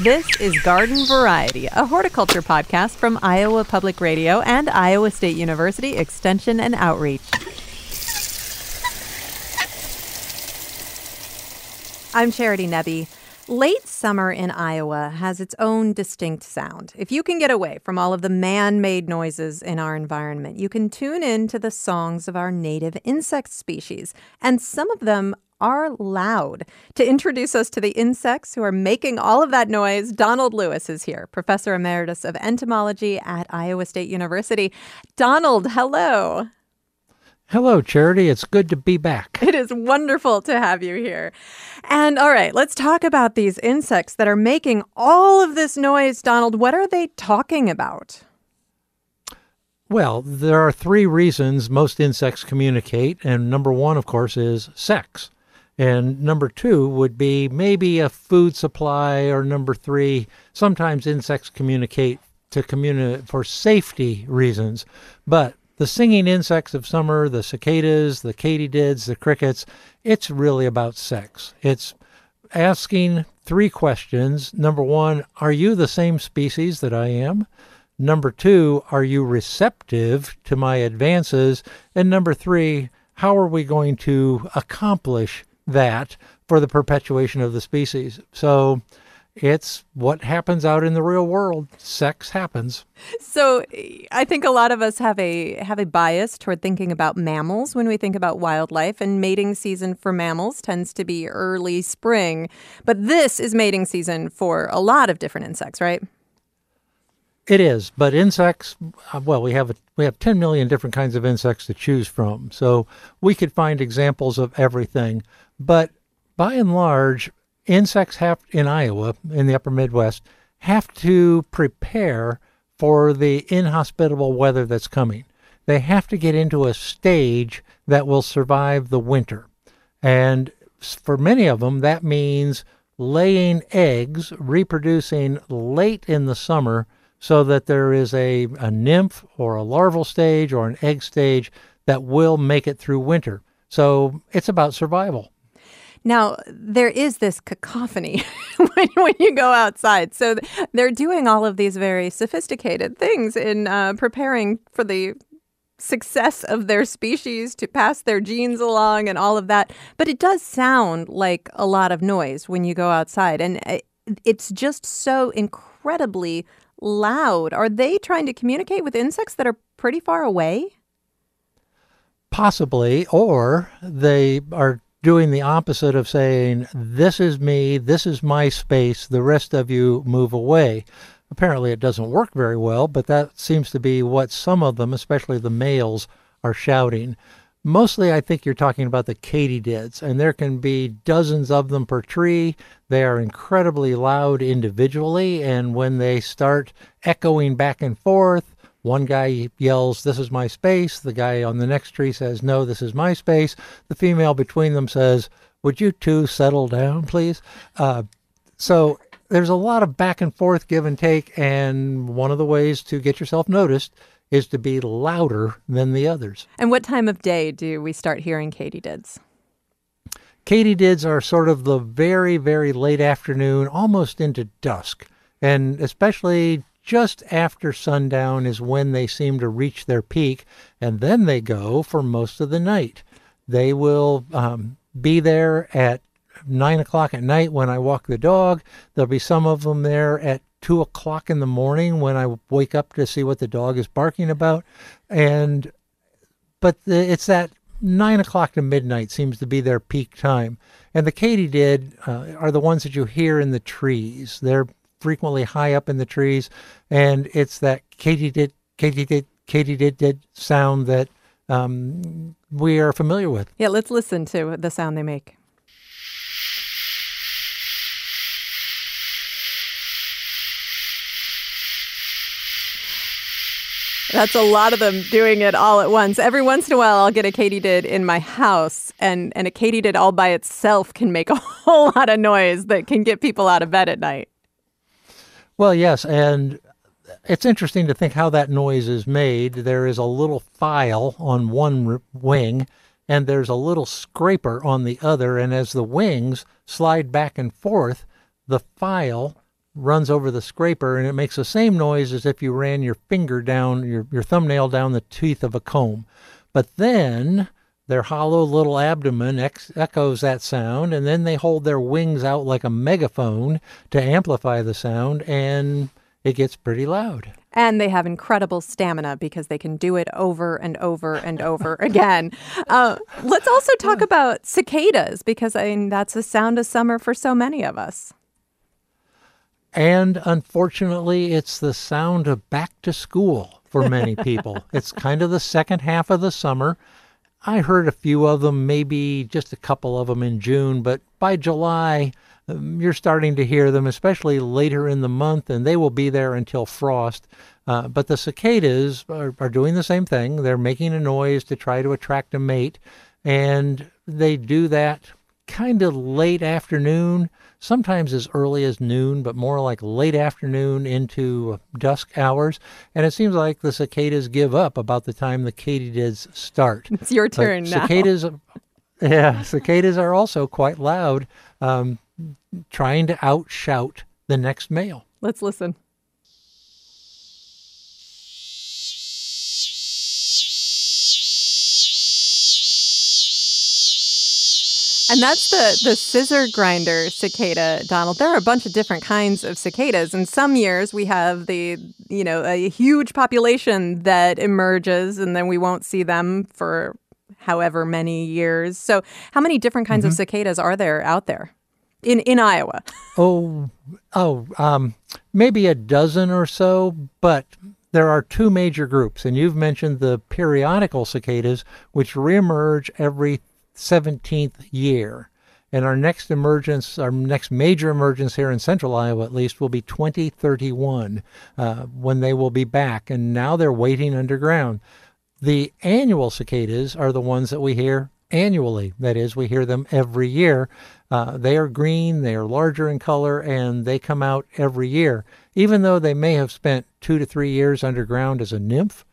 This is Garden Variety, a horticulture podcast from Iowa Public Radio and Iowa State University Extension and Outreach. I'm Charity Nebbe. Late summer in Iowa has its own distinct sound. If you can get away from all of the man made noises in our environment, you can tune in to the songs of our native insect species. And some of them are loud. To introduce us to the insects who are making all of that noise, Donald Lewis is here, Professor Emeritus of Entomology at Iowa State University. Donald, hello. Hello, Charity. It's good to be back. It is wonderful to have you here. And all right, let's talk about these insects that are making all of this noise. Donald, what are they talking about? Well, there are three reasons most insects communicate, and number one, of course, is sex. And number two would be maybe a food supply, or number three, sometimes insects communicate to communicate for safety reasons. But the singing insects of summer, the cicadas, the katydids, the crickets, it's really about sex. It's asking three questions. Number one, are you the same species that I am? Number two, are you receptive to my advances? And number three, how are we going to accomplish that for the perpetuation of the species. So it's what happens out in the real world. Sex happens. So I think a lot of us have a have a bias toward thinking about mammals when we think about wildlife and mating season for mammals tends to be early spring. But this is mating season for a lot of different insects, right? It is, but insects. Uh, well, we have a, we have 10 million different kinds of insects to choose from, so we could find examples of everything. But by and large, insects have in Iowa, in the upper Midwest, have to prepare for the inhospitable weather that's coming. They have to get into a stage that will survive the winter. And for many of them, that means laying eggs, reproducing late in the summer so that there is a, a nymph or a larval stage or an egg stage that will make it through winter. So it's about survival. Now, there is this cacophony when, when you go outside. So they're doing all of these very sophisticated things in uh, preparing for the success of their species to pass their genes along and all of that. But it does sound like a lot of noise when you go outside. And uh, it's just so incredibly loud. Are they trying to communicate with insects that are pretty far away? Possibly, or they are doing the opposite of saying, This is me, this is my space, the rest of you move away. Apparently, it doesn't work very well, but that seems to be what some of them, especially the males, are shouting. Mostly, I think you're talking about the katydids, and there can be dozens of them per tree. They are incredibly loud individually, and when they start echoing back and forth, one guy yells, This is my space. The guy on the next tree says, No, this is my space. The female between them says, Would you two settle down, please? Uh, so there's a lot of back and forth, give and take, and one of the ways to get yourself noticed is to be louder than the others. And what time of day do we start hearing katydids? Katydids are sort of the very, very late afternoon, almost into dusk. And especially just after sundown is when they seem to reach their peak, and then they go for most of the night. They will um, be there at nine o'clock at night when I walk the dog. There'll be some of them there at two o'clock in the morning when I wake up to see what the dog is barking about. And but the, it's that nine o'clock to midnight seems to be their peak time. And the katydid uh, are the ones that you hear in the trees. They're frequently high up in the trees, and it's that katydid, katydid, katydid did sound that um, we are familiar with. Yeah, let's listen to the sound they make. That's a lot of them doing it all at once. Every once in a while, I'll get a katydid in my house, and, and a katydid all by itself can make a whole lot of noise that can get people out of bed at night. Well, yes, and it's interesting to think how that noise is made. There is a little file on one wing, and there's a little scraper on the other, and as the wings slide back and forth, the file runs over the scraper and it makes the same noise as if you ran your finger down, your, your thumbnail down the teeth of a comb. But then their hollow little abdomen ex- echoes that sound, and then they hold their wings out like a megaphone to amplify the sound, and it gets pretty loud. And they have incredible stamina because they can do it over and over and over again. Uh, let's also talk about cicadas because I mean that's the sound of summer for so many of us. And unfortunately, it's the sound of back to school for many people. it's kind of the second half of the summer. I heard a few of them, maybe just a couple of them in June, but by July, um, you're starting to hear them, especially later in the month, and they will be there until frost. Uh, but the cicadas are, are doing the same thing. They're making a noise to try to attract a mate, and they do that kind of late afternoon, sometimes as early as noon, but more like late afternoon into dusk hours. And it seems like the cicadas give up about the time the katydids start. It's your turn but now. Cicadas, yeah, cicadas are also quite loud. Um, trying to outshout the next male. Let's listen. And that's the the scissor grinder cicada, Donald. There are a bunch of different kinds of cicadas. And some years we have the, you know, a huge population that emerges and then we won't see them for however many years. So how many different kinds mm-hmm. of cicadas are there out there? in in Iowa? oh, oh, um, maybe a dozen or so, but there are two major groups, and you've mentioned the periodical cicadas, which reemerge every 17th year. And our next emergence, our next major emergence here in central Iowa at least, will be 2031 uh, when they will be back. And now they're waiting underground. The annual cicadas are the ones that we hear annually. That is, we hear them every year. Uh, they are green, they are larger in color, and they come out every year. Even though they may have spent two to three years underground as a nymph,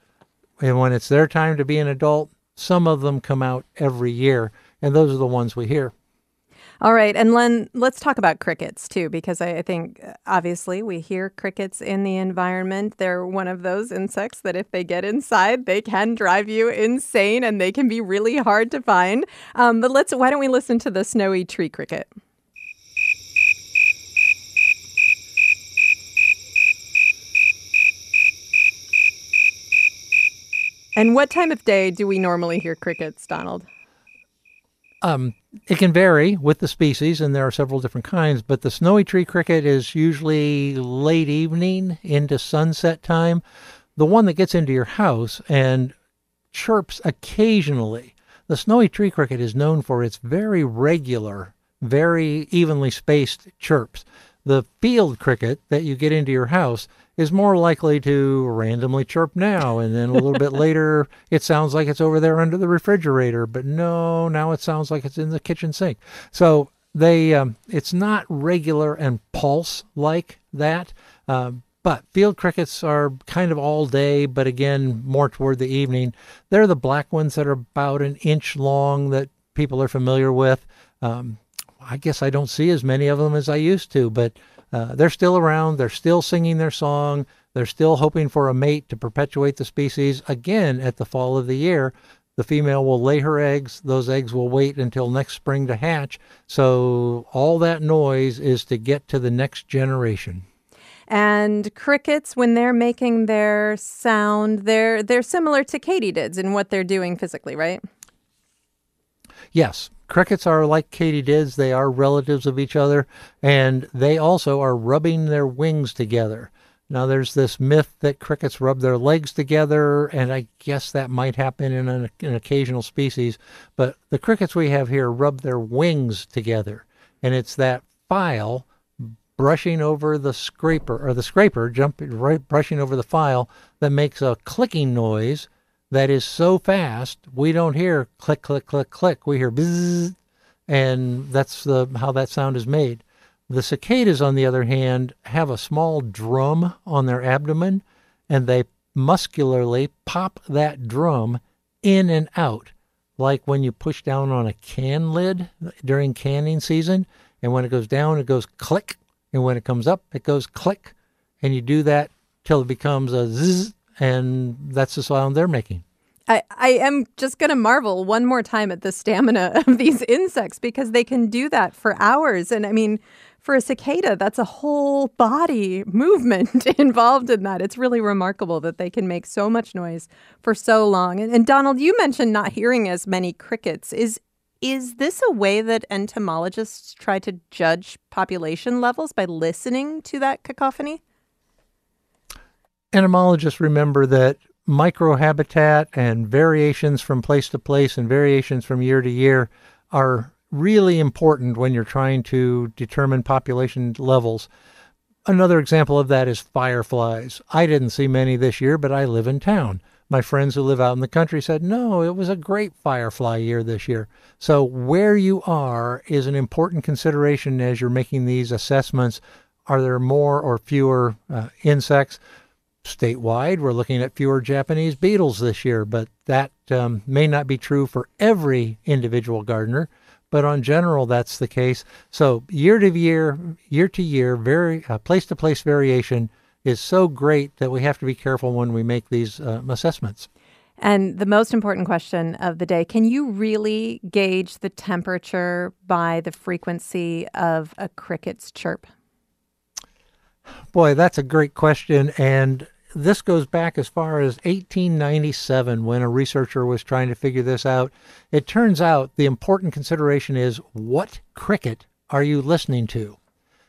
and when it's their time to be an adult, some of them come out every year, and those are the ones we hear. All right. And Len, let's talk about crickets too, because I, I, think uh, obviously we hear crickets in the environment. They're one of those insects that if they get inside, they can drive you insane and they can be really hard to find. Um, but let's, why don't we listen to the snowy tree cricket? And what time of day do we normally hear crickets, Donald? Um, it can vary with the species, and there are several different kinds, but the snowy tree cricket is usually late evening into sunset time. The one that gets into your house and chirps occasionally. The snowy tree cricket is known for its very regular, very evenly spaced chirps. The field cricket that you get into your house is more likely to randomly chirp now and then a little bit later it sounds like it's over there under the refrigerator but no now it sounds like it's in the kitchen sink. So they um, it's not regular and pulse like that um, but field crickets are kind of all day but again more toward the evening. They're the black ones that are about an inch long that people are familiar with. Um, i guess i don't see as many of them as i used to but uh, they're still around. They're still singing their song. They're still hoping for a mate to perpetuate the species. Again, at the fall of the year, the female will lay her eggs. Those eggs will wait until next spring to hatch. So all that noise is to get to the next generation. And crickets, when they're making their sound, they're they're similar to katydids in what they're doing physically, right? Yes, crickets are like katydids. They are relatives of each other, and they also are rubbing their wings together. Now, there's this myth that crickets rub their legs together, and I guess that might happen in an, an occasional species. But the crickets we have here rub their wings together, and it's that file brushing over the scraper, or the scraper jumping right, brushing over the file that makes a clicking noise that is so fast we don't hear click click click click. We hear bzzz and that's the how that sound is made. The cicadas on the other hand have a small drum on their abdomen and they muscularly pop that drum in and out. Like when you push down on a can lid during canning season and when it goes down it goes click And when it comes up, it goes click. And you do that till it becomes a zzz, and that's the sound they're making. I, I am just going to marvel one more time at the stamina of these insects because they can do that for hours. And I mean, for a cicada, that's a whole body movement involved in that. It's really remarkable that they can make so much noise for so long. And, and Donald, you mentioned not hearing as many crickets. Is is this a way that entomologists try to judge population levels by listening to that cacophony? Entomologists remember that microhabitat and variations from place to place and variations from year to year are really important when you're trying to determine population levels. Another example of that is fireflies. I didn't see many this year, but I live in town. My friends who live out in the country said, no, it was a great firefly year this year. So, where you are is an important consideration as you're making these assessments. Are there more or fewer uh, insects? Statewide. We're looking at fewer Japanese beetles this year, but that um, may not be true for every individual gardener. But on general, that's the case. So year to year, year to year, very uh, place to place variation is so great that we have to be careful when we make these uh, assessments. And the most important question of the day can you really gauge the temperature by the frequency of a cricket's chirp? Boy, that's a great question. And this goes back as far as 1897 when a researcher was trying to figure this out. It turns out the important consideration is what cricket are you listening to?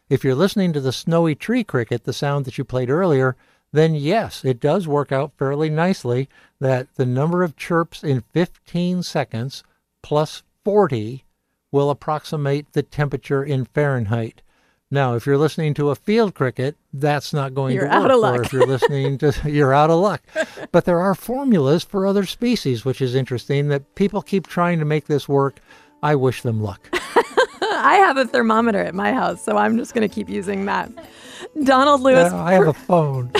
If you're listening to the snowy tree cricket, the sound that you played earlier, then yes, it does work out fairly nicely that the number of chirps in 15 seconds plus 40 will approximate the temperature in Fahrenheit. Now, if you're listening to a field cricket, that's not going you're to work. Out of luck. Or if you're listening to, you're out of luck. But there are formulas for other species, which is interesting that people keep trying to make this work. I wish them luck. I have a thermometer at my house, so I'm just going to keep using that. Donald Lewis. Uh, I have a phone.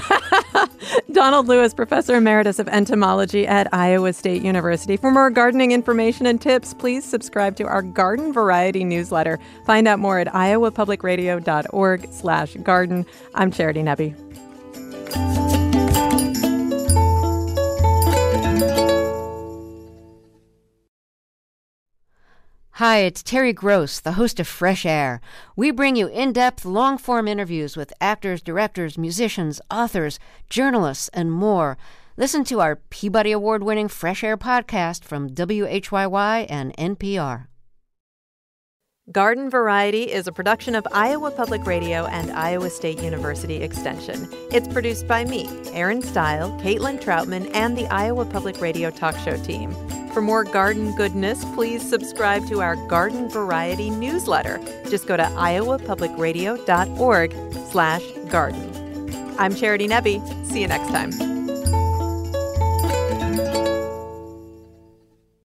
Donald Lewis, Professor Emeritus of Entomology at Iowa State University. For more gardening information and tips, please subscribe to our Garden Variety newsletter. Find out more at iowapublicradio.org slash garden. I'm Charity Nebbe. Hi, it's Terry Gross, the host of Fresh Air. We bring you in depth, long form interviews with actors, directors, musicians, authors, journalists, and more. Listen to our Peabody Award winning Fresh Air podcast from WHYY and NPR. Garden Variety is a production of Iowa Public Radio and Iowa State University Extension. It's produced by me, Erin Stile, Caitlin Troutman, and the Iowa Public Radio talk show team. For more garden goodness, please subscribe to our Garden Variety newsletter. Just go to iowapublicradio.org slash garden. I'm Charity Nebbe. See you next time.